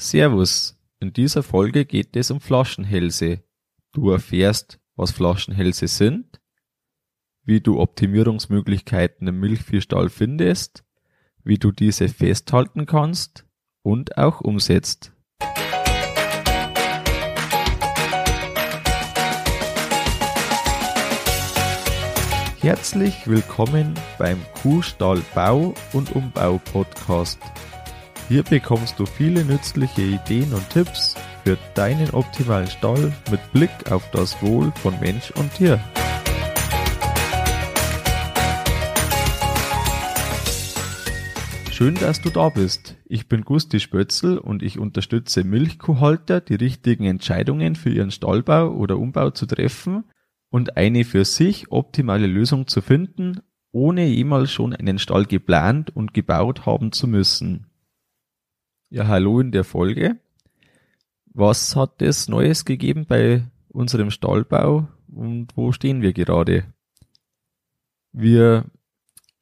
Servus, in dieser Folge geht es um Flaschenhälse. Du erfährst, was Flaschenhälse sind, wie du Optimierungsmöglichkeiten im Milchviehstall findest, wie du diese festhalten kannst und auch umsetzt. Herzlich willkommen beim Kuhstall Bau und Umbau Podcast. Hier bekommst du viele nützliche Ideen und Tipps für deinen optimalen Stall mit Blick auf das Wohl von Mensch und Tier. Schön, dass du da bist. Ich bin Gusti Spötzl und ich unterstütze Milchkuhhalter, die richtigen Entscheidungen für ihren Stallbau oder Umbau zu treffen und eine für sich optimale Lösung zu finden, ohne jemals schon einen Stall geplant und gebaut haben zu müssen. Ja, hallo in der Folge. Was hat es Neues gegeben bei unserem Stallbau und wo stehen wir gerade? Wir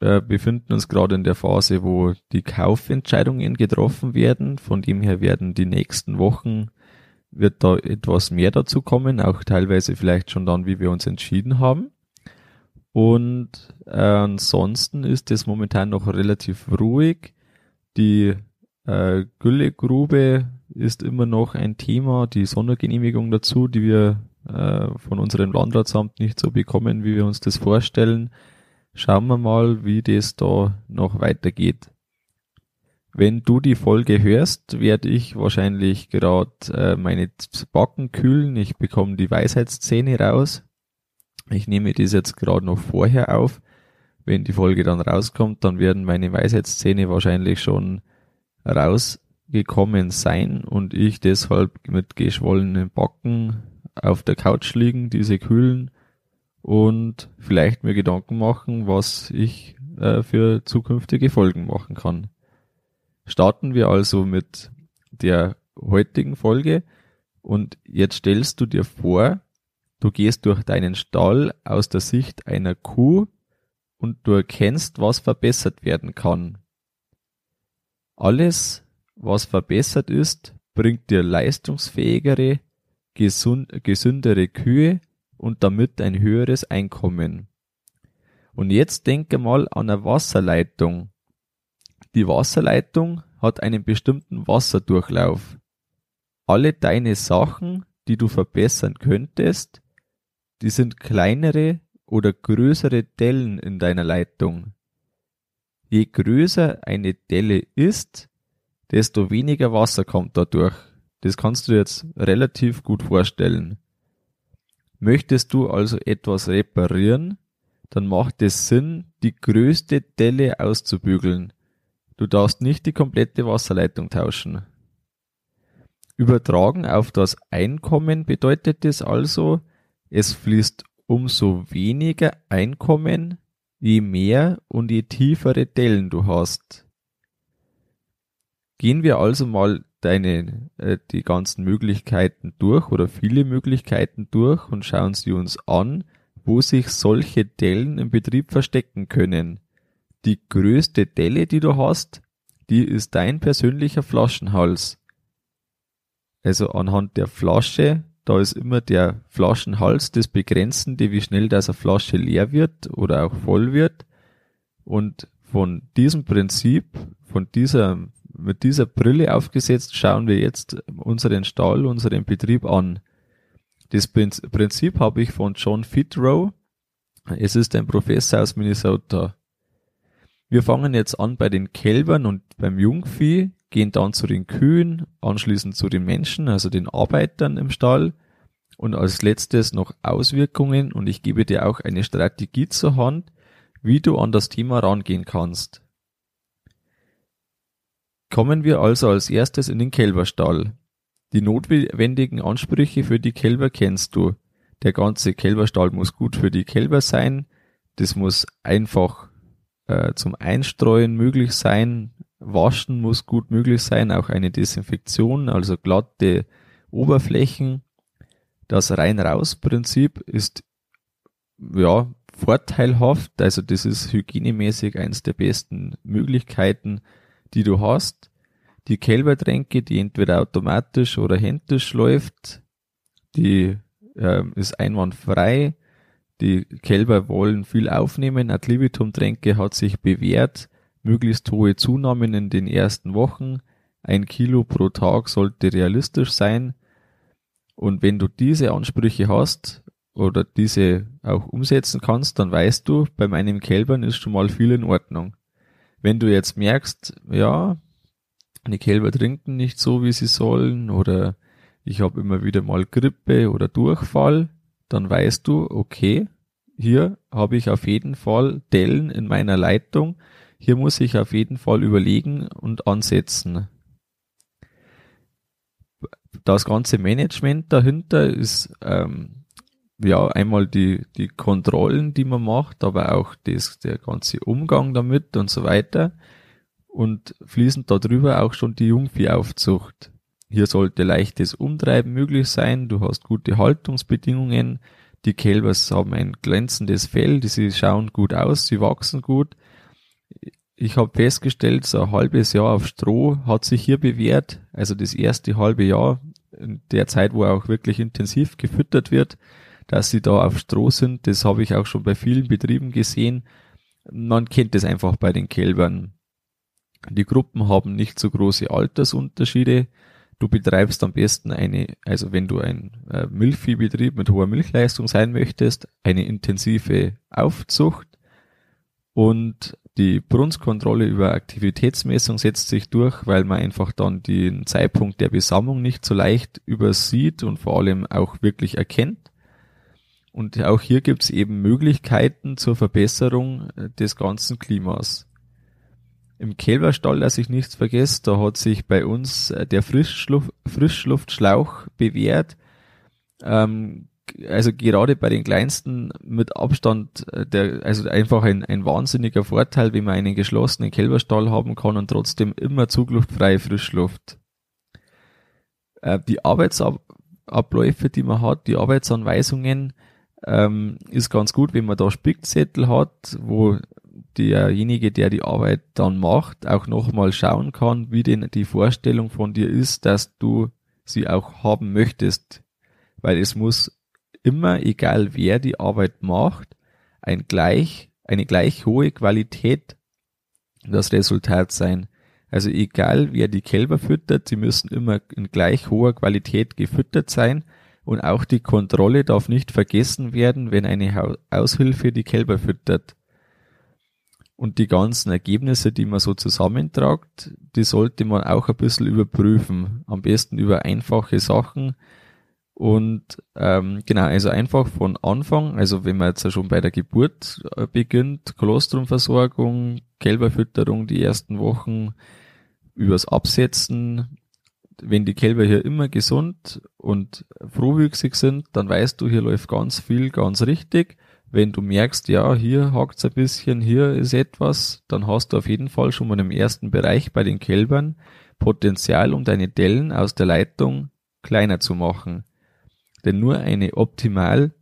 äh, befinden uns gerade in der Phase, wo die Kaufentscheidungen getroffen werden. Von dem her werden die nächsten Wochen wird da etwas mehr dazu kommen, auch teilweise vielleicht schon dann, wie wir uns entschieden haben. Und äh, ansonsten ist es momentan noch relativ ruhig. Die äh, Güllegrube ist immer noch ein Thema, die Sondergenehmigung dazu, die wir äh, von unserem Landratsamt nicht so bekommen, wie wir uns das vorstellen. Schauen wir mal, wie das da noch weitergeht. Wenn du die Folge hörst, werde ich wahrscheinlich gerade äh, meine Backen kühlen. Ich bekomme die Weisheitszähne raus. Ich nehme das jetzt gerade noch vorher auf. Wenn die Folge dann rauskommt, dann werden meine Weisheitszähne wahrscheinlich schon rausgekommen sein und ich deshalb mit geschwollenen Backen auf der Couch liegen, diese kühlen und vielleicht mir Gedanken machen, was ich äh, für zukünftige Folgen machen kann. Starten wir also mit der heutigen Folge und jetzt stellst du dir vor, du gehst durch deinen Stall aus der Sicht einer Kuh und du erkennst, was verbessert werden kann. Alles, was verbessert ist, bringt dir leistungsfähigere, gesund, gesündere Kühe und damit ein höheres Einkommen. Und jetzt denke mal an eine Wasserleitung. Die Wasserleitung hat einen bestimmten Wasserdurchlauf. Alle deine Sachen, die du verbessern könntest, die sind kleinere oder größere Dellen in deiner Leitung. Je größer eine Delle ist, desto weniger Wasser kommt dadurch. Das kannst du jetzt relativ gut vorstellen. Möchtest du also etwas reparieren, dann macht es Sinn, die größte Delle auszubügeln. Du darfst nicht die komplette Wasserleitung tauschen. Übertragen auf das Einkommen bedeutet es also, es fließt umso weniger Einkommen je mehr und je tiefere Dellen du hast. Gehen wir also mal deine, äh, die ganzen Möglichkeiten durch oder viele Möglichkeiten durch und schauen sie uns an, wo sich solche Dellen im Betrieb verstecken können. Die größte Delle, die du hast, die ist dein persönlicher Flaschenhals. Also anhand der Flasche da ist immer der Flaschenhals das Begrenzende, wie schnell das eine Flasche leer wird oder auch voll wird. Und von diesem Prinzip, von dieser, mit dieser Brille aufgesetzt, schauen wir jetzt unseren Stall, unseren Betrieb an. Das Prinzip habe ich von John Fitrow. Es ist ein Professor aus Minnesota. Wir fangen jetzt an bei den Kälbern und beim Jungvieh gehen dann zu den Kühen, anschließend zu den Menschen, also den Arbeitern im Stall und als letztes noch Auswirkungen und ich gebe dir auch eine Strategie zur Hand, wie du an das Thema rangehen kannst. Kommen wir also als erstes in den Kälberstall. Die notwendigen Ansprüche für die Kälber kennst du. Der ganze Kälberstall muss gut für die Kälber sein. Das muss einfach äh, zum Einstreuen möglich sein. Waschen muss gut möglich sein, auch eine Desinfektion, also glatte Oberflächen. Das Rein-Raus-Prinzip ist ja vorteilhaft, also das ist hygienemäßig eins der besten Möglichkeiten, die du hast. Die Kälbertränke, die entweder automatisch oder händisch läuft, die äh, ist einwandfrei. Die Kälber wollen viel aufnehmen. Ad libitum Tränke hat sich bewährt. Möglichst hohe Zunahmen in den ersten Wochen. Ein Kilo pro Tag sollte realistisch sein. Und wenn du diese Ansprüche hast oder diese auch umsetzen kannst, dann weißt du, bei meinen Kälbern ist schon mal viel in Ordnung. Wenn du jetzt merkst, ja, die Kälber trinken nicht so, wie sie sollen oder ich habe immer wieder mal Grippe oder Durchfall, dann weißt du, okay, hier habe ich auf jeden Fall Dellen in meiner Leitung, hier muss ich auf jeden Fall überlegen und ansetzen. Das ganze Management dahinter ist ähm, ja einmal die, die Kontrollen, die man macht, aber auch das, der ganze Umgang damit und so weiter. Und fließend darüber auch schon die Jungviehaufzucht. Hier sollte leichtes Umtreiben möglich sein. Du hast gute Haltungsbedingungen. Die Kälber haben ein glänzendes Fell, sie schauen gut aus, sie wachsen gut. Ich habe festgestellt, so ein halbes Jahr auf Stroh hat sich hier bewährt. Also das erste halbe Jahr, in der Zeit, wo auch wirklich intensiv gefüttert wird, dass sie da auf Stroh sind, das habe ich auch schon bei vielen Betrieben gesehen. Man kennt es einfach bei den Kälbern. Die Gruppen haben nicht so große Altersunterschiede. Du betreibst am besten eine, also wenn du ein äh, Milchviehbetrieb mit hoher Milchleistung sein möchtest, eine intensive Aufzucht und die Brunstkontrolle über Aktivitätsmessung setzt sich durch, weil man einfach dann den Zeitpunkt der Besammlung nicht so leicht übersieht und vor allem auch wirklich erkennt. Und auch hier gibt es eben Möglichkeiten zur Verbesserung äh, des ganzen Klimas. Im Kälberstall, dass ich nichts vergesse, da hat sich bei uns äh, der Frischluft, Frischluftschlauch bewährt. Ähm, also gerade bei den kleinsten mit Abstand, äh, der, also einfach ein, ein wahnsinniger Vorteil, wenn man einen geschlossenen Kälberstall haben kann und trotzdem immer zugluftfreie Frischluft. Äh, die Arbeitsabläufe, die man hat, die Arbeitsanweisungen, ähm, ist ganz gut, wenn man da Spickzettel hat, wo derjenige, der die Arbeit dann macht, auch nochmal schauen kann, wie denn die Vorstellung von dir ist, dass du sie auch haben möchtest. Weil es muss immer, egal wer die Arbeit macht, ein gleich, eine gleich hohe Qualität das Resultat sein. Also egal wer die Kälber füttert, sie müssen immer in gleich hoher Qualität gefüttert sein und auch die Kontrolle darf nicht vergessen werden, wenn eine Aushilfe die Kälber füttert und die ganzen Ergebnisse, die man so zusammentragt, die sollte man auch ein bisschen überprüfen. Am besten über einfache Sachen. Und ähm, genau, also einfach von Anfang, also wenn man jetzt schon bei der Geburt äh, beginnt, Kolostrumversorgung, Kälberfütterung die ersten Wochen, übers Absetzen, wenn die Kälber hier immer gesund und frohwüchsig sind, dann weißt du, hier läuft ganz viel ganz richtig wenn du merkst, ja, hier hakt's ein bisschen, hier ist etwas, dann hast du auf jeden Fall schon mal im ersten Bereich bei den Kälbern Potenzial, um deine Dellen aus der Leitung kleiner zu machen. Denn nur eine optimal,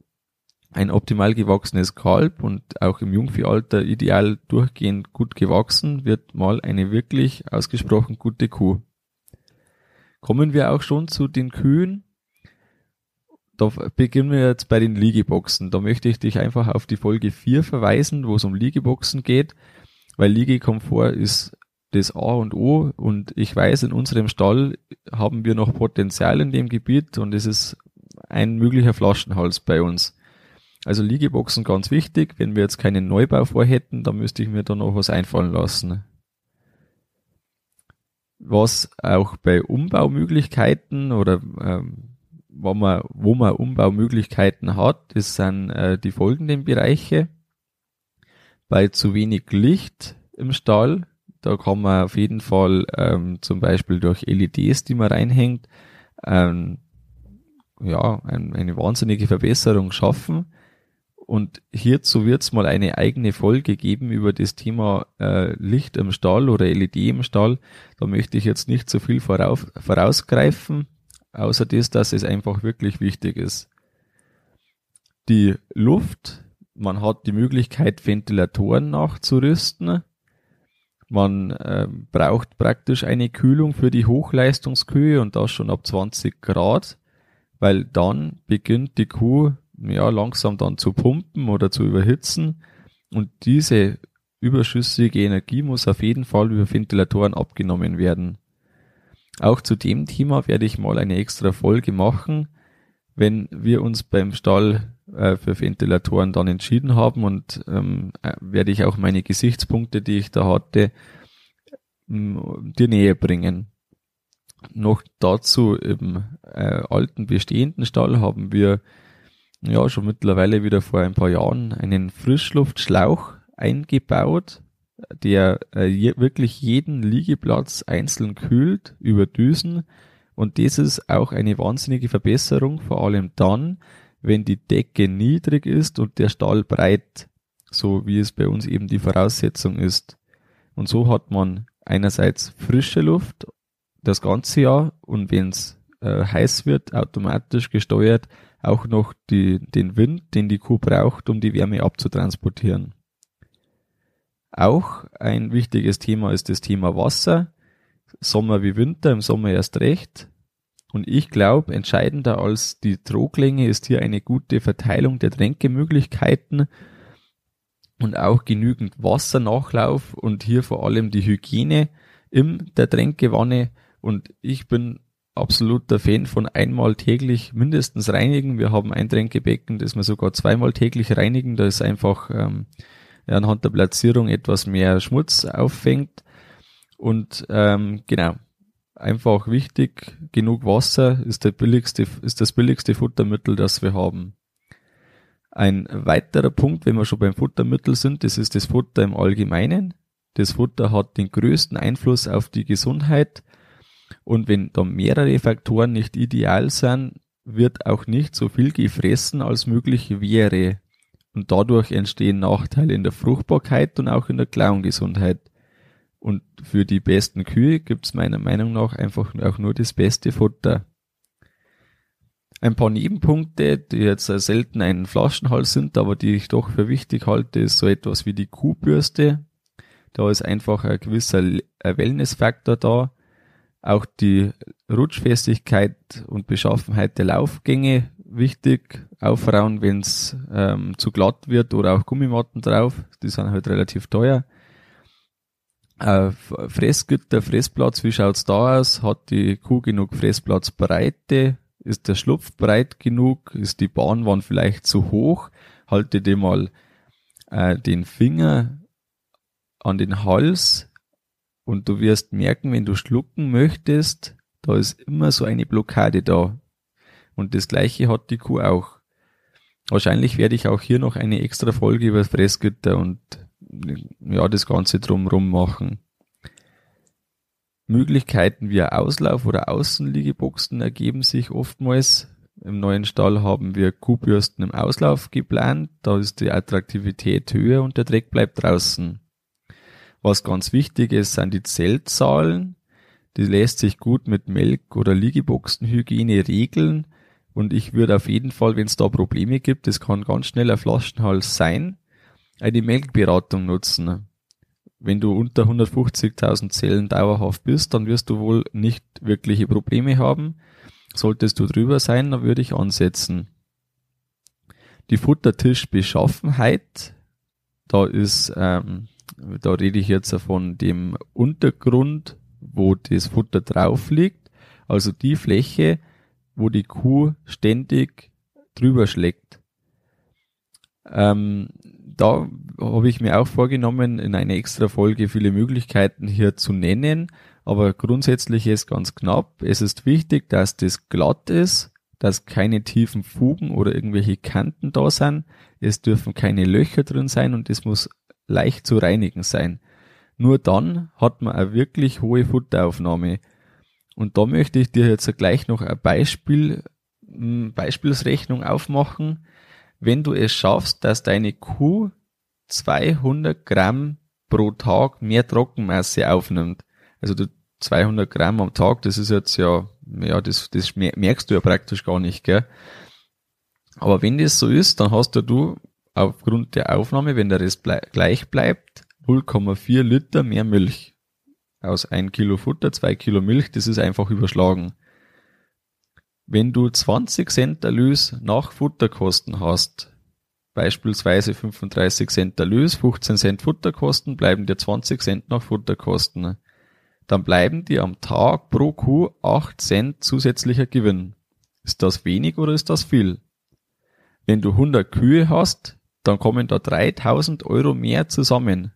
ein optimal gewachsenes Kalb und auch im Jungviehalter ideal durchgehend gut gewachsen wird mal eine wirklich ausgesprochen gute Kuh. Kommen wir auch schon zu den Kühen, da beginnen wir jetzt bei den Liegeboxen. Da möchte ich dich einfach auf die Folge 4 verweisen, wo es um Liegeboxen geht, weil Liegekomfort ist das A und O und ich weiß, in unserem Stall haben wir noch Potenzial in dem Gebiet und es ist ein möglicher Flaschenhals bei uns. Also Liegeboxen ganz wichtig. Wenn wir jetzt keinen Neubau vorhätten, dann müsste ich mir da noch was einfallen lassen. Was auch bei Umbaumöglichkeiten oder ähm, wo man, wo man Umbaumöglichkeiten hat, das sind äh, die folgenden Bereiche. Bei zu wenig Licht im Stall, da kann man auf jeden Fall ähm, zum Beispiel durch LEDs, die man reinhängt, ähm, ja, ein, eine wahnsinnige Verbesserung schaffen. Und hierzu wird es mal eine eigene Folge geben über das Thema äh, Licht im Stall oder LED im Stall. Da möchte ich jetzt nicht so viel vorauf, vorausgreifen außer das, dass es einfach wirklich wichtig ist. Die Luft, man hat die Möglichkeit, Ventilatoren nachzurüsten. Man äh, braucht praktisch eine Kühlung für die Hochleistungskühe und das schon ab 20 Grad, weil dann beginnt die Kuh ja langsam dann zu pumpen oder zu überhitzen und diese überschüssige Energie muss auf jeden Fall über Ventilatoren abgenommen werden. Auch zu dem Thema werde ich mal eine extra Folge machen, wenn wir uns beim Stall äh, für Ventilatoren dann entschieden haben und ähm, äh, werde ich auch meine Gesichtspunkte, die ich da hatte, dir näher bringen. Noch dazu im äh, alten bestehenden Stall haben wir ja schon mittlerweile wieder vor ein paar Jahren einen Frischluftschlauch eingebaut, der äh, je, wirklich jeden Liegeplatz einzeln kühlt über Düsen und das ist auch eine wahnsinnige Verbesserung, vor allem dann, wenn die Decke niedrig ist und der Stall breit, so wie es bei uns eben die Voraussetzung ist. Und so hat man einerseits frische Luft das ganze Jahr und wenn es äh, heiß wird, automatisch gesteuert auch noch die, den Wind, den die Kuh braucht, um die Wärme abzutransportieren. Auch ein wichtiges Thema ist das Thema Wasser. Sommer wie Winter, im Sommer erst recht. Und ich glaube, entscheidender als die Troglänge ist hier eine gute Verteilung der Tränkemöglichkeiten und auch genügend Wassernachlauf und hier vor allem die Hygiene in der Tränkewanne. Und ich bin absoluter Fan von einmal täglich mindestens reinigen. Wir haben ein Tränkebecken, das wir sogar zweimal täglich reinigen. Da ist einfach ähm, anhand der Platzierung etwas mehr Schmutz auffängt. Und ähm, genau, einfach wichtig, genug Wasser ist der billigste, ist das billigste Futtermittel, das wir haben. Ein weiterer Punkt, wenn wir schon beim Futtermittel sind, das ist das Futter im Allgemeinen. Das Futter hat den größten Einfluss auf die Gesundheit und wenn da mehrere Faktoren nicht ideal sind, wird auch nicht so viel gefressen, als möglich wäre. Und dadurch entstehen Nachteile in der Fruchtbarkeit und auch in der Klauengesundheit. Und für die besten Kühe gibt es meiner Meinung nach einfach auch nur das beste Futter. Ein paar Nebenpunkte, die jetzt selten ein Flaschenhals sind, aber die ich doch für wichtig halte, ist so etwas wie die Kuhbürste. Da ist einfach ein gewisser Wellnessfaktor da. Auch die Rutschfestigkeit und Beschaffenheit der Laufgänge wichtig. Aufrauen, wenn es ähm, zu glatt wird oder auch Gummimatten drauf. Die sind halt relativ teuer. Äh, Fressgitter, Fressplatz, wie schaut's da aus? Hat die Kuh genug Fressplatzbreite? Ist der Schlupf breit genug? Ist die Bahnwand vielleicht zu hoch? Halte dir mal äh, den Finger an den Hals und du wirst merken, wenn du schlucken möchtest, da ist immer so eine Blockade da. Und das gleiche hat die Kuh auch. Wahrscheinlich werde ich auch hier noch eine extra Folge über Fressgitter und ja, das Ganze drumrum machen. Möglichkeiten wie Auslauf oder Außenliegeboxen ergeben sich oftmals. Im neuen Stall haben wir Kuhbürsten im Auslauf geplant. Da ist die Attraktivität höher und der Dreck bleibt draußen. Was ganz wichtig ist, sind die Zeltzahlen. Die lässt sich gut mit Melk- oder Liegeboxenhygiene regeln. Und ich würde auf jeden Fall, wenn es da Probleme gibt, das kann ganz schnell ein Flaschenhals sein, eine Melkberatung nutzen. Wenn du unter 150.000 Zellen dauerhaft bist, dann wirst du wohl nicht wirkliche Probleme haben. Solltest du drüber sein, dann würde ich ansetzen. Die Futtertischbeschaffenheit, da ist, ähm, da rede ich jetzt von dem Untergrund, wo das Futter drauf liegt, also die Fläche, wo die Kuh ständig drüber schlägt. Ähm, da habe ich mir auch vorgenommen, in einer extra Folge viele Möglichkeiten hier zu nennen, aber grundsätzlich ist ganz knapp. Es ist wichtig, dass das glatt ist, dass keine tiefen Fugen oder irgendwelche Kanten da sind. Es dürfen keine Löcher drin sein und es muss leicht zu reinigen sein. Nur dann hat man eine wirklich hohe Futteraufnahme. Und da möchte ich dir jetzt gleich noch ein Beispiel, Beispielsrechnung aufmachen wenn du es schaffst, dass deine Kuh 200 Gramm pro Tag mehr Trockenmasse aufnimmt, also du 200 Gramm am Tag, das ist jetzt ja, ja, das, das merkst du ja praktisch gar nicht, gell? Aber wenn das so ist, dann hast du, du aufgrund der Aufnahme, wenn der Rest blei gleich bleibt, 0,4 Liter mehr Milch. Aus ein Kilo Futter, zwei Kilo Milch, das ist einfach überschlagen. Wenn du 20 Cent Erlös nach Futterkosten hast, beispielsweise 35 Cent Erlös, 15 Cent Futterkosten, bleiben dir 20 Cent nach Futterkosten. Dann bleiben dir am Tag pro Kuh 8 Cent zusätzlicher Gewinn. Ist das wenig oder ist das viel? Wenn du 100 Kühe hast, dann kommen da 3000 Euro mehr zusammen.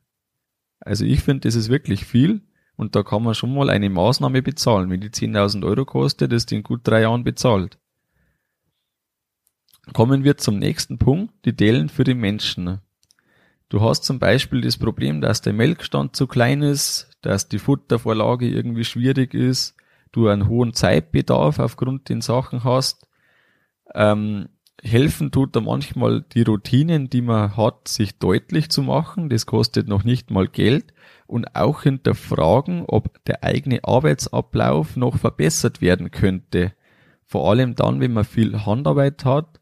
Also ich finde, das ist wirklich viel und da kann man schon mal eine Maßnahme bezahlen. Wenn die 10.000 Euro kostet, ist die in gut drei Jahren bezahlt. Kommen wir zum nächsten Punkt, die Dellen für die Menschen. Du hast zum Beispiel das Problem, dass der Melkstand zu klein ist, dass die Futtervorlage irgendwie schwierig ist, du einen hohen Zeitbedarf aufgrund den Sachen hast. Ähm, helfen tut da manchmal die Routinen, die man hat, sich deutlich zu machen. Das kostet noch nicht mal Geld. Und auch hinterfragen, ob der eigene Arbeitsablauf noch verbessert werden könnte. Vor allem dann, wenn man viel Handarbeit hat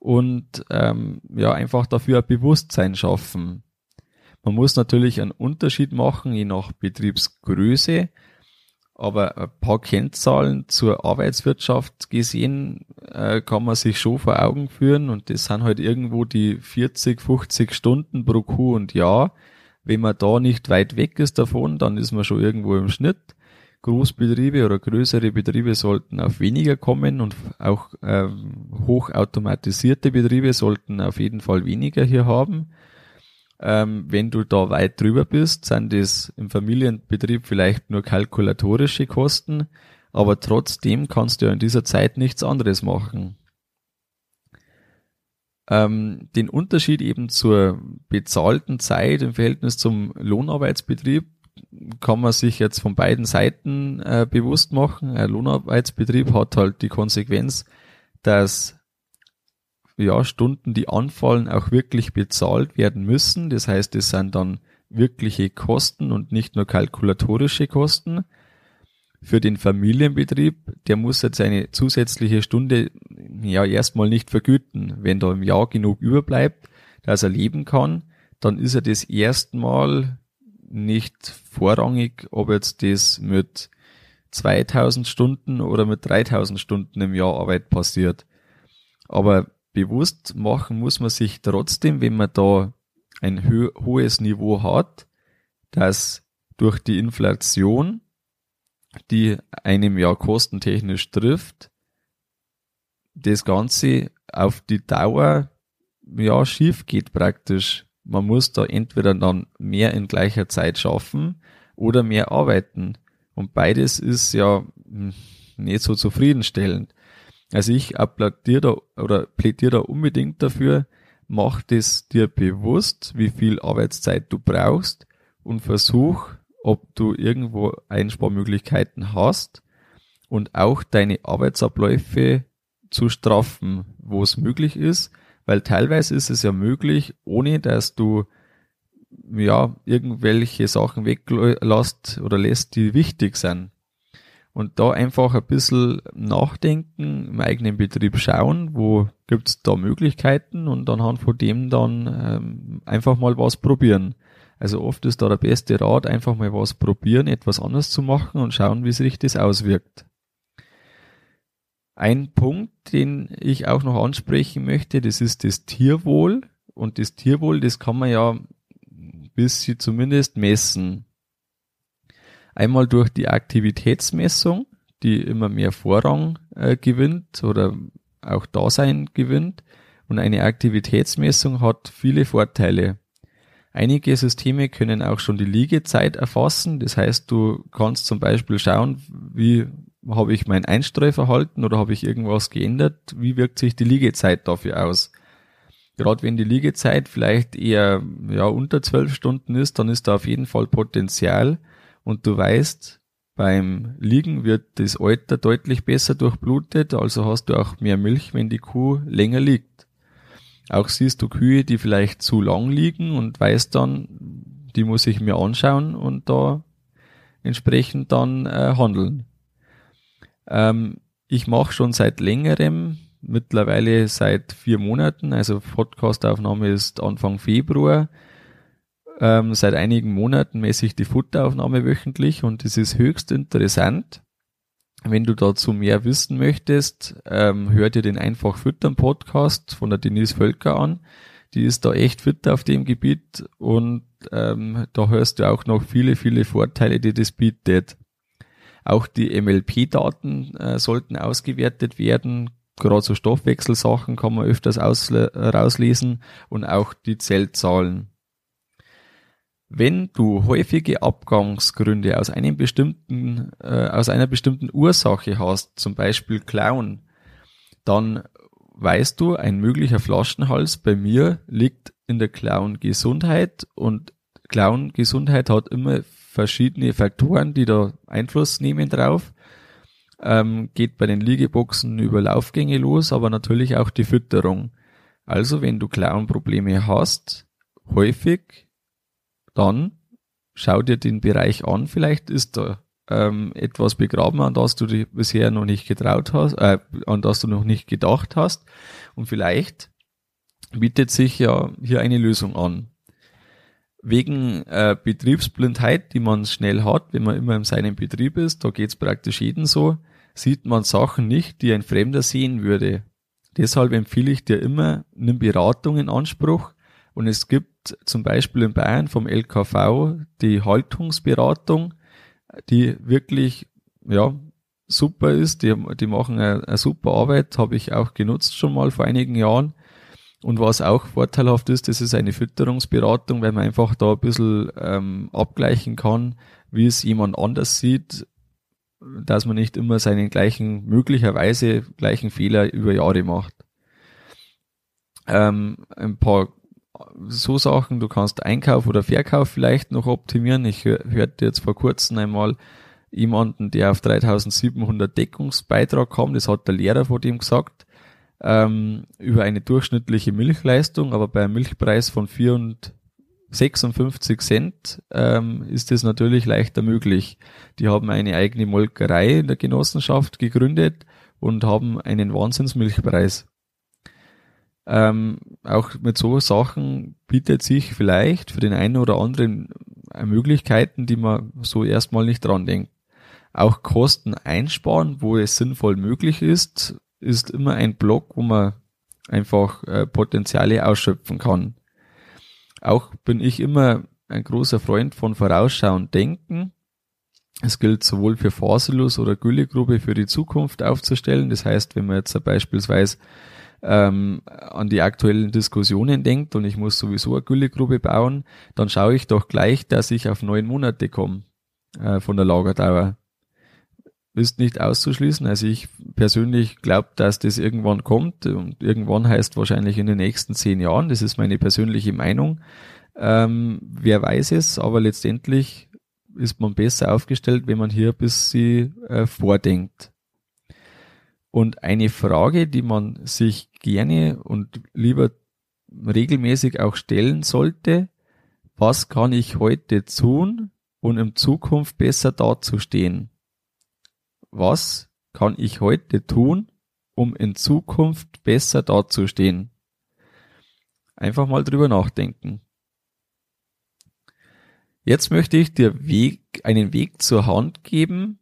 und ähm, ja einfach dafür ein Bewusstsein schaffen. Man muss natürlich einen Unterschied machen, je nach Betriebsgröße, aber ein paar Kennzahlen zur Arbeitswirtschaft gesehen äh, kann man sich schon vor Augen führen und das sind halt irgendwo die 40, 50 Stunden pro Kuh und Jahr. Wenn man da nicht weit weg ist davon, dann ist man schon irgendwo im Schnitt. Großbetriebe oder größere Betriebe sollten auf weniger kommen und auch ähm, hochautomatisierte Betriebe sollten auf jeden Fall weniger hier haben. Ähm, wenn du da weit drüber bist, sind das im Familienbetrieb vielleicht nur kalkulatorische Kosten, aber trotzdem kannst du ja in dieser Zeit nichts anderes machen. Ähm, den Unterschied eben zur bezahlten Zeit im Verhältnis zum Lohnarbeitsbetrieb kann man sich jetzt von beiden Seiten äh, bewusst machen. Ein Lohnarbeitsbetrieb hat halt die Konsequenz, dass ja, Stunden, die anfallen, auch wirklich bezahlt werden müssen. Das heißt, es sind dann wirkliche Kosten und nicht nur kalkulatorische Kosten. Für den Familienbetrieb, der muss jetzt eine zusätzliche Stunde ja erstmal nicht vergüten. Wenn da im Jahr genug überbleibt, dass er leben kann, dann ist er das erstmal nicht vorrangig, ob jetzt das mit 2000 Stunden oder mit 3000 Stunden im Jahr Arbeit passiert. Aber bewusst machen muss man sich trotzdem, wenn man da ein ho hohes Niveau hat, dass durch die Inflation, die einem ja kostentechnisch trifft, das Ganze auf die Dauer ja schief geht praktisch man muss da entweder dann mehr in gleicher Zeit schaffen oder mehr arbeiten. Und beides ist ja hm, nicht so zufriedenstellend. Also ich applaudiere da oder plädiere da unbedingt dafür, mach das dir bewusst, wie viel Arbeitszeit du brauchst und versuch, ob du irgendwo Einsparmöglichkeiten hast und auch deine Arbeitsabläufe zu straffen, wo es möglich ist, weil teilweise ist es ja möglich, ohne dass du ja irgendwelche Sachen weglässt oder lässt, die wichtig sind. Und da einfach ein bisschen nachdenken, im eigenen Betrieb schauen, wo gibt's da Möglichkeiten und anhand von dem dann ähm, einfach mal was probieren. Also oft ist da der beste Rat, einfach mal was probieren, etwas anders zu machen und schauen, wie sich das auswirkt. Ein Punkt, den ich auch noch ansprechen möchte, das ist das Tierwohl. Und das Tierwohl, das kann man ja bis sie zumindest messen. Einmal durch die Aktivitätsmessung, die immer mehr Vorrang äh, gewinnt oder auch Dasein gewinnt. Und eine Aktivitätsmessung hat viele Vorteile. Einige Systeme können auch schon die Liegezeit erfassen. Das heißt, du kannst zum Beispiel schauen, wie habe ich mein Einstreuverhalten oder habe ich irgendwas geändert? Wie wirkt sich die Liegezeit dafür aus? Gerade wenn die Liegezeit vielleicht eher ja, unter zwölf Stunden ist, dann ist da auf jeden Fall Potenzial und du weißt, beim Liegen wird das Alter deutlich besser durchblutet, also hast du auch mehr Milch, wenn die Kuh länger liegt. Auch siehst du Kühe, die vielleicht zu lang liegen und weißt dann, die muss ich mir anschauen und da entsprechend dann äh, handeln. Ähm, ich mache schon seit längerem, mittlerweile seit vier Monaten, also Podcastaufnahme ist Anfang Februar, Ähm, seit einigen Monaten messe ich die Futteraufnahme wöchentlich und es ist höchst interessant. Wenn du dazu mehr wissen möchtest, ähm, hör dir den Einfach Füttern Podcast von der Denise Völker an. Die ist da echt fit auf dem Gebiet und ähm, da hörst du auch noch viele, viele Vorteile, die das bietet. Auch die MLP-Daten äh, sollten ausgewertet werden. Gerade so Stoffwechselsachen kann man öfters rauslesen und auch die Zellzahlen. Wenn du häufige Abgangsgründe aus einem bestimmten, äh, aus einer bestimmten Ursache hast, zum Beispiel Klauen, dann weißt du, ein möglicher Flaschenhals bei mir liegt in der Klauengesundheit und Klauengesundheit hat immer verschiedene Faktoren, die da Einfluss nehmen drauf. Ähm, geht bei den Liegeboxen über Laufgänge los, aber natürlich auch die Fütterung. Also wenn du Klauenprobleme hast, häufig dann schau dir den Bereich an. Vielleicht ist da ähm, etwas begraben, an das du dich bisher noch nicht getraut hast, äh, an das du noch nicht gedacht hast. Und vielleicht bietet sich ja hier eine Lösung an. Wegen äh, Betriebsblindheit, die man schnell hat, wenn man immer in seinem Betrieb ist, da geht's praktisch jeden so, sieht man Sachen nicht, die ein Fremder sehen würde. Deshalb empfehle ich dir immer, nimm Beratung in Anspruch, und es gibt zum Beispiel in Bayern vom LKV die Haltungsberatung, die wirklich, ja, super ist. Die, die machen eine, super Arbeit, habe ich auch genutzt schon mal vor einigen Jahren. Und was auch vorteilhaft ist, das ist eine Fütterungsberatung, weil man einfach da ein bisschen ähm, abgleichen kann, wie es jemand anders sieht, dass man nicht immer seinen gleichen, möglicherweise gleichen Fehler über Jahre macht. Ähm, ein paar so Sachen, du kannst Einkauf oder Verkauf vielleicht noch optimieren. Ich hörte jetzt vor kurzem einmal jemanden, der auf 3700 Deckungsbeitrag kam, das hat der Lehrer vor dem gesagt, ähm, über eine durchschnittliche Milchleistung, aber bei einem Milchpreis von 456 Cent ähm, ist das natürlich leichter möglich. Die haben eine eigene Molkerei in der Genossenschaft gegründet und haben einen Wahnsinnsmilchpreis. Ähm, auch mit so Sachen bietet sich vielleicht für den einen oder anderen Möglichkeiten, die man so erstmal nicht dran denkt. Auch Kosten einsparen, wo es sinnvoll möglich ist, ist immer ein Block, wo man einfach äh, Potenziale ausschöpfen kann. Auch bin ich immer ein großer Freund von vorausschauend denken. Es gilt sowohl für Fasilus oder Güllegrube für die Zukunft aufzustellen. Das heißt, wenn man jetzt beispielsweise ähm, an die aktuellen Diskussionen denkt und ich muss sowieso eine Güllegrube bauen, dann schaue ich doch gleich, dass ich auf neun Monate komme äh, von der Lagerdauer. Ist nicht auszuschließen. Also ich persönlich glaube, dass das irgendwann kommt und irgendwann heißt wahrscheinlich in den nächsten zehn Jahren. Das ist meine persönliche Meinung. Ähm, wer weiß es, aber letztendlich ist man besser aufgestellt, wenn man hier ein bisschen äh, vordenkt. Und eine Frage, die man sich gerne und lieber regelmäßig auch stellen sollte, was kann ich heute tun, um in Zukunft besser dazustehen? Was kann ich heute tun, um in Zukunft besser dazustehen? Einfach mal drüber nachdenken. Jetzt möchte ich dir Weg, einen Weg zur Hand geben,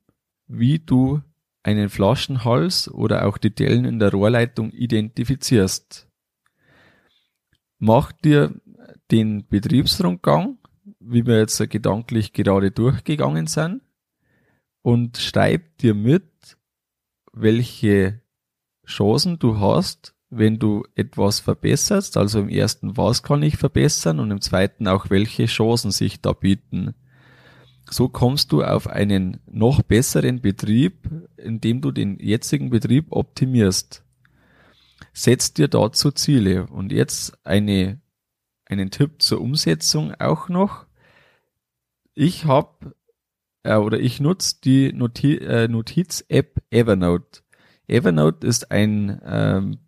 wie du einen Flaschenhals oder auch die Dellen in der Rohrleitung identifizierst. Mach dir den Betriebsrundgang, wie wir jetzt gedanklich gerade durchgegangen sind, und schreib dir mit, welche Chancen du hast, wenn du etwas verbesserst, also im ersten, was kann ich verbessern und im zweiten auch, welche Chancen sich da bieten. So kommst du auf einen noch besseren Betrieb, indem du den jetzigen Betrieb optimierst. Setz dir dazu Ziele. Und jetzt eine, einen Tipp zur Umsetzung auch noch. Ich habe äh, oder ich nutze die Noti äh, Notiz-App Evernote. Evernote ist ein ähm,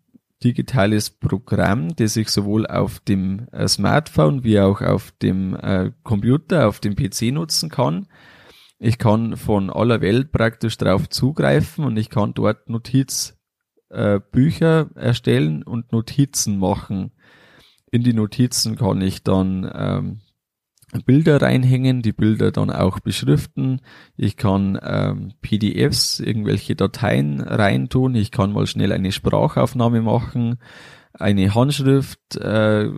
digitales Programm, das ich sowohl auf dem äh, Smartphone wie auch auf dem äh, Computer, auf dem PC nutzen kann. Ich kann von aller Welt praktisch darauf zugreifen und ich kann dort Notizbücher äh, erstellen und Notizen machen. In die Notizen kann ich dann ähm, Bilder reinhängen, die Bilder dann auch beschriften. Ich kann ähm, PDFs, irgendwelche Dateien reintun. Ich kann mal schnell eine Sprachaufnahme machen. Eine Handschrift äh,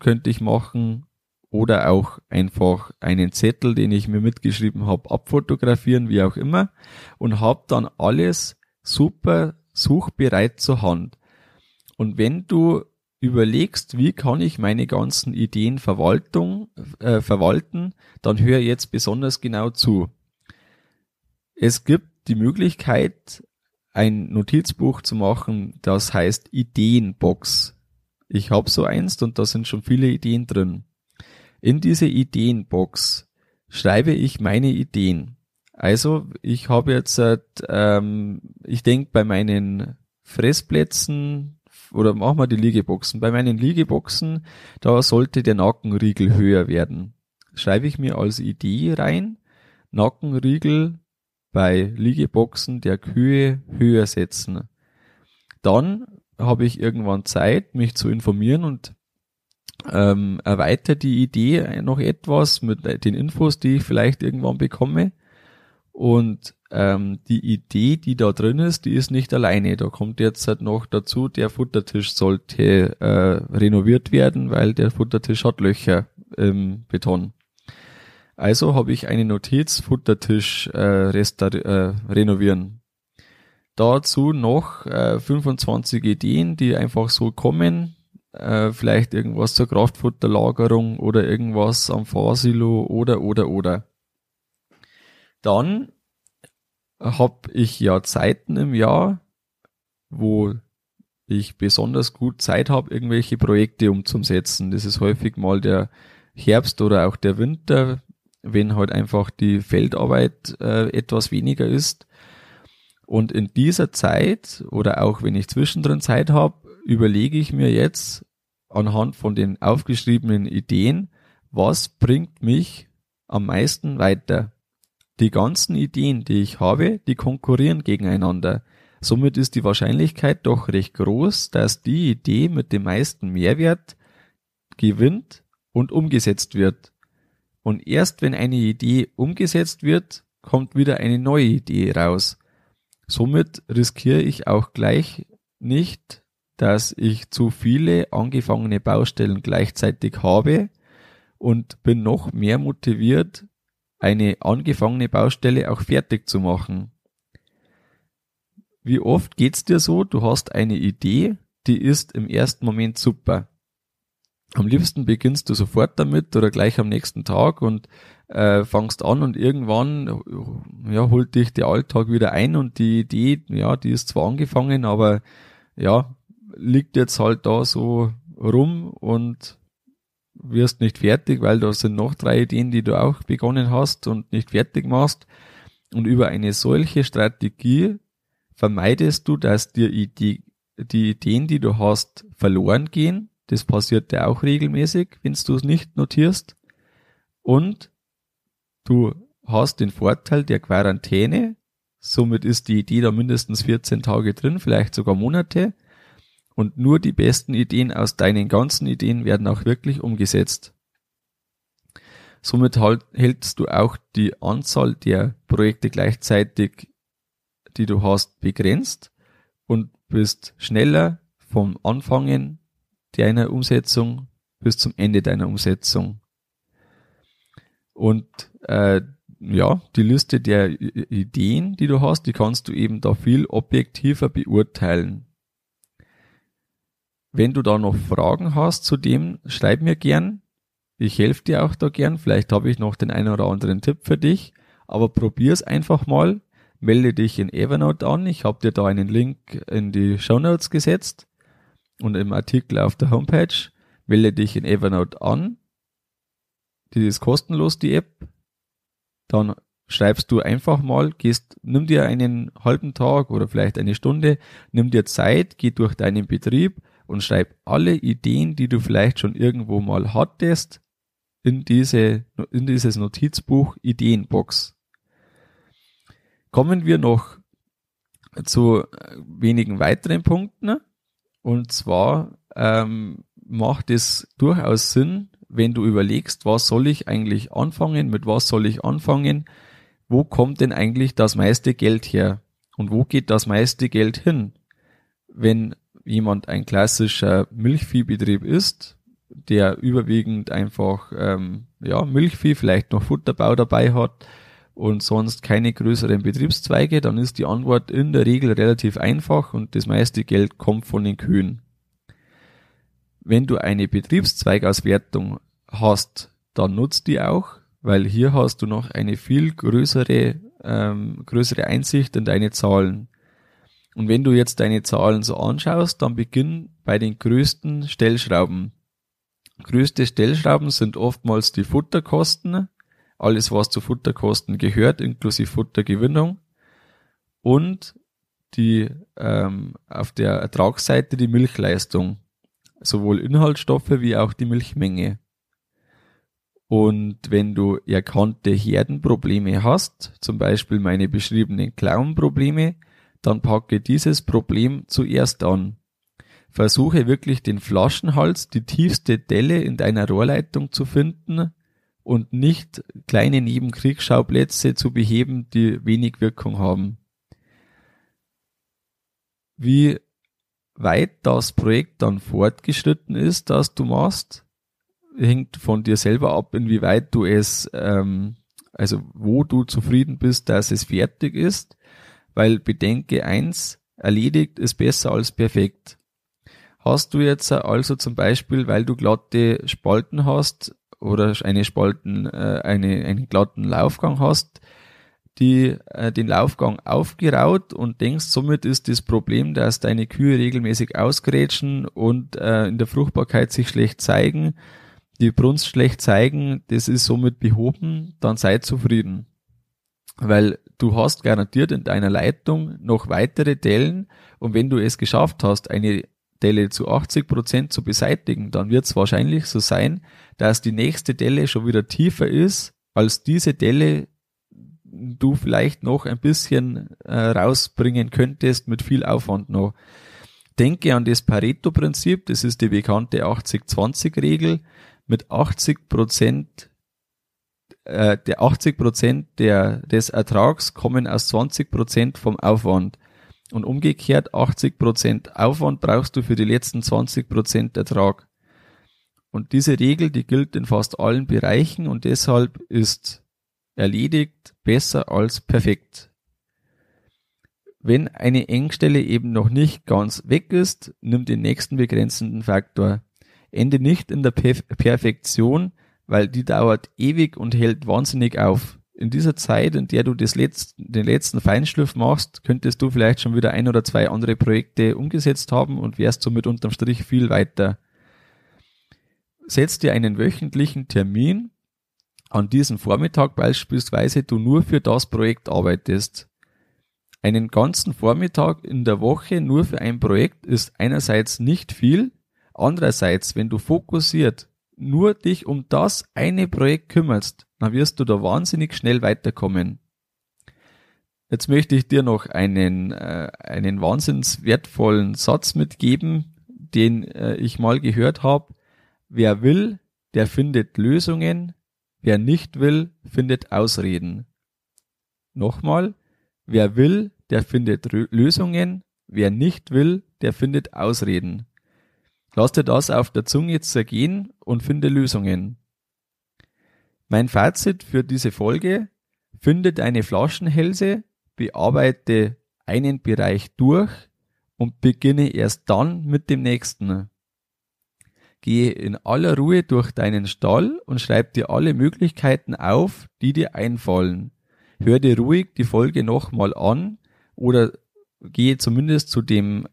könnte ich machen oder auch einfach einen Zettel, den ich mir mitgeschrieben habe, abfotografieren, wie auch immer und habe dann alles super suchbereit zur Hand. Und wenn du überlegst, wie kann ich meine ganzen Ideen Verwaltung, äh, verwalten, dann hör jetzt besonders genau zu. Es gibt die Möglichkeit, ein Notizbuch zu machen, das heißt Ideenbox. Ich habe so eins und da sind schon viele Ideen drin. In diese Ideenbox schreibe ich meine Ideen. Also ich habe jetzt, ähm, ich denke bei meinen Fressplätzen oder machen wir die Liegeboxen. Bei meinen Liegeboxen, da sollte der Nackenriegel höher werden. Schreibe ich mir als Idee rein, Nackenriegel bei Liegeboxen der Kühe höher setzen. Dann habe ich irgendwann Zeit, mich zu informieren und ähm, erweitere die Idee noch etwas mit den Infos, die ich vielleicht irgendwann bekomme. Und ähm, die Idee, die da drin ist, die ist nicht alleine. Da kommt jetzt halt noch dazu, der Futtertisch sollte äh, renoviert werden, weil der Futtertisch hat Löcher im Beton. Also habe ich eine Notiz, Futtertisch äh, äh, renovieren. Dazu noch äh, 25 Ideen, die einfach so kommen. Äh, vielleicht irgendwas zur Kraftfutterlagerung oder irgendwas am Fahrsilo oder oder oder. Dann habe ich ja Zeiten im Jahr, wo ich besonders gut Zeit habe, irgendwelche Projekte umzusetzen. Das ist häufig mal der Herbst oder auch der Winter, wenn halt einfach die Feldarbeit äh, etwas weniger ist. Und in dieser Zeit oder auch wenn ich zwischendrin Zeit habe, überlege ich mir jetzt anhand von den aufgeschriebenen Ideen, was bringt mich am meisten weiter. Die ganzen Ideen, die ich habe, die konkurrieren gegeneinander. Somit ist die Wahrscheinlichkeit doch recht groß, dass die Idee mit dem meisten Mehrwert gewinnt und umgesetzt wird. Und erst wenn eine Idee umgesetzt wird, kommt wieder eine neue Idee raus. Somit riskiere ich auch gleich nicht, dass ich zu viele angefangene Baustellen gleichzeitig habe und bin noch mehr motiviert, eine angefangene Baustelle auch fertig zu machen. Wie oft geht's dir so, du hast eine Idee, die ist im ersten Moment super. Am liebsten beginnst du sofort damit oder gleich am nächsten Tag und äh, fangst an und irgendwann ja, holt dich der Alltag wieder ein und die Idee, ja, die ist zwar angefangen, aber ja, liegt jetzt halt da so rum und wirst nicht fertig, weil da sind noch drei Ideen, die du auch begonnen hast und nicht fertig machst. Und über eine solche Strategie vermeidest du, dass dir die, die Ideen, die du hast, verloren gehen. Das passiert ja auch regelmäßig, wenn du es nicht notierst. Und du hast den Vorteil der Quarantäne. Somit ist die Idee da mindestens 14 Tage drin, vielleicht sogar Monate und nur die besten Ideen aus deinen ganzen Ideen werden auch wirklich umgesetzt. Somit halt, hältst du auch die Anzahl der Projekte gleichzeitig, die du hast, begrenzt und bist schneller vom Anfangen deiner Umsetzung bis zum Ende deiner Umsetzung. Und äh, ja, die Liste der Ideen, die du hast, die kannst du eben da viel objektiver beurteilen. Wenn du da noch Fragen hast zu dem, schreib mir gern. Ich helfe dir auch da gern. Vielleicht habe ich noch den einen oder anderen Tipp für dich. Aber probier's einfach mal. Melde dich in Evernote an. Ich habe dir da einen Link in die Show Notes gesetzt und im Artikel auf der Homepage. Melde dich in Evernote an. Die ist kostenlos, die App. Dann schreibst du einfach mal, gehst, nimm dir einen halben Tag oder vielleicht eine Stunde, nimm dir Zeit, geh durch deinen Betrieb und schreib alle Ideen, die du vielleicht schon irgendwo mal hattest, in diese, in dieses Notizbuch Ideenbox. Kommen wir noch zu wenigen weiteren Punkten. Und zwar ähm, macht es durchaus Sinn, wenn du überlegst, was soll ich eigentlich anfangen, mit was soll ich anfangen, wo kommt denn eigentlich das meiste Geld her und wo geht das meiste Geld hin? Wenn jemand ein klassischer Milchviehbetrieb ist, der überwiegend einfach ähm, ja Milchvieh, vielleicht noch Futterbau dabei hat und sonst keine größeren Betriebszweige, dann ist die Antwort in der Regel relativ einfach und das meiste Geld kommt von den Kühen. Wenn du eine Betriebszweigauswertung hast, dann nutzt die auch, weil hier hast du noch eine viel größere, ähm, größere Einsicht in deine Zahlen. Und wenn du jetzt deine Zahlen so anschaust, dann beginn bei den größten Stellschrauben. Größte Stellschrauben sind oftmals die Futterkosten, alles was zu Futterkosten gehört, inklusive Futtergewinnung und die ähm, auf der Ertragsseite die Milchleistung, sowohl Inhaltsstoffe wie auch die Milchmenge. Und wenn du erkannte Herdenprobleme hast, zum Beispiel meine beschriebenen Klauenprobleme, dann packe dieses Problem zuerst an. Versuche wirklich den Flaschenhals, die tiefste Delle in deiner Rohrleitung zu finden und nicht kleine Nebenkriegsschauplätze zu beheben, die wenig Wirkung haben. Wie weit das Projekt dann fortgeschritten ist, das du machst, hängt von dir selber ab, inwieweit du es, ähm, also wo du zufrieden bist, dass es fertig ist, weil bedenke eins, erledigt ist besser als perfekt. Hast du jetzt also zum Beispiel, weil du glatte Spalten hast oder eine Spalten, äh, eine, einen glatten Laufgang hast, die äh, den Laufgang aufgeraut und denkst, somit ist das Problem, dass deine Kühe regelmäßig ausgrätschen und äh, in der Fruchtbarkeit sich schlecht zeigen, die Brunst schlecht zeigen, das ist somit behoben, dann sei zufrieden. Weil du hast garantiert in deiner Leitung noch weitere Dellen und wenn du es geschafft hast, eine Delle zu 80 Prozent zu beseitigen, dann wird es wahrscheinlich so sein, dass die nächste Delle schon wieder tiefer ist, als diese Delle du vielleicht noch ein bisschen äh, rausbringen könntest mit viel Aufwand noch. Denke an das Pareto-Prinzip, das ist die bekannte 80-20-Regel. Mit 80 Prozent äh, der 80 Prozent der, des Ertrags kommen aus 20 Prozent vom Aufwand. Und umgekehrt 80 Prozent Aufwand brauchst du für die letzten 20 Prozent Ertrag. Und diese Regel, die gilt in fast allen Bereichen und deshalb ist erledigt besser als perfekt. Wenn eine Engstelle eben noch nicht ganz weg ist, nimm den nächsten begrenzenden Faktor. Ende nicht in der Perf Perfektion, weil die dauert ewig und hält wahnsinnig auf. In dieser Zeit, in der du das letzte, den letzten Feinschliff machst, könntest du vielleicht schon wieder ein oder zwei andere Projekte umgesetzt haben und wärst somit unterm Strich viel weiter setz dir einen wöchentlichen Termin, an diesem Vormittag beispielsweise du nur für das Projekt arbeitest. Einen ganzen Vormittag in der Woche nur für ein Projekt ist einerseits nicht viel, andererseits, wenn du fokussiert nur dich um das eine Projekt kümmerst, dann wirst du da wahnsinnig schnell weiterkommen. Jetzt möchte ich dir noch einen, äh, einen wahnsinns wertvollen Satz mitgeben, den äh, ich mal gehört habe. Wer will, der findet Lösungen, wer nicht will, findet Ausreden. Nochmal, wer will, der findet Lösungen, wer nicht will, der findet Ausreden. Lass dir das auf der Zunge zergehen und finde Lösungen. Mein Fazit für diese Folge, finde deine Flaschenhälse, bearbeite einen Bereich durch und beginne erst dann mit dem nächsten. Gehe in aller Ruhe durch deinen Stall und schreib dir alle Möglichkeiten auf, die dir einfallen. Hör dir ruhig die Folge nochmal an oder gehe zumindest zu dem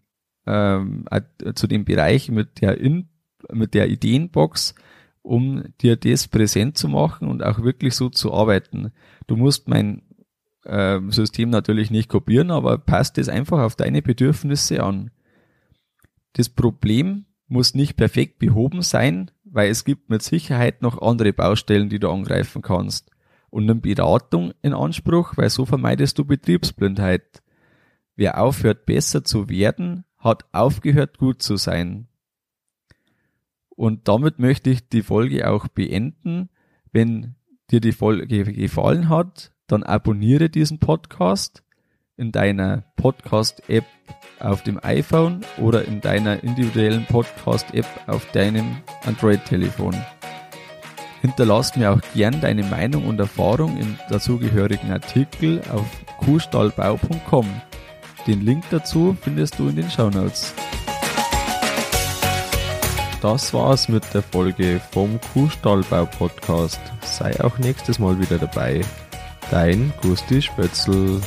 ähm, äh, zu dem Bereich mit der In mit der Ideenbox, um dir das präsent zu machen und auch wirklich so zu arbeiten. Du musst mein äh, System natürlich nicht kopieren, aber passt es einfach auf deine Bedürfnisse an. Das Problem muss nicht perfekt behoben sein, weil es gibt mit Sicherheit noch andere Baustellen, die du angreifen kannst. Und nimm Beratung in Anspruch, weil so vermeidest du Betriebsblindheit. Wer aufhört besser zu werden, hat aufgehört gut zu sein. Und damit möchte ich die Folge auch beenden. Wenn dir die Folge gefallen hat, dann abonniere diesen Podcast in deiner Podcast-App auf dem iPhone oder in deiner individuellen Podcast-App auf deinem Android-Telefon. Hinterlass mir auch gern deine Meinung und Erfahrung im dazugehörigen Artikel auf kuhstallbau.com. Den Link dazu findest du in den Show Notes. Das war's mit der Folge vom Kuhstallbau Podcast. Sei auch nächstes Mal wieder dabei. Dein Gusti Spötzl.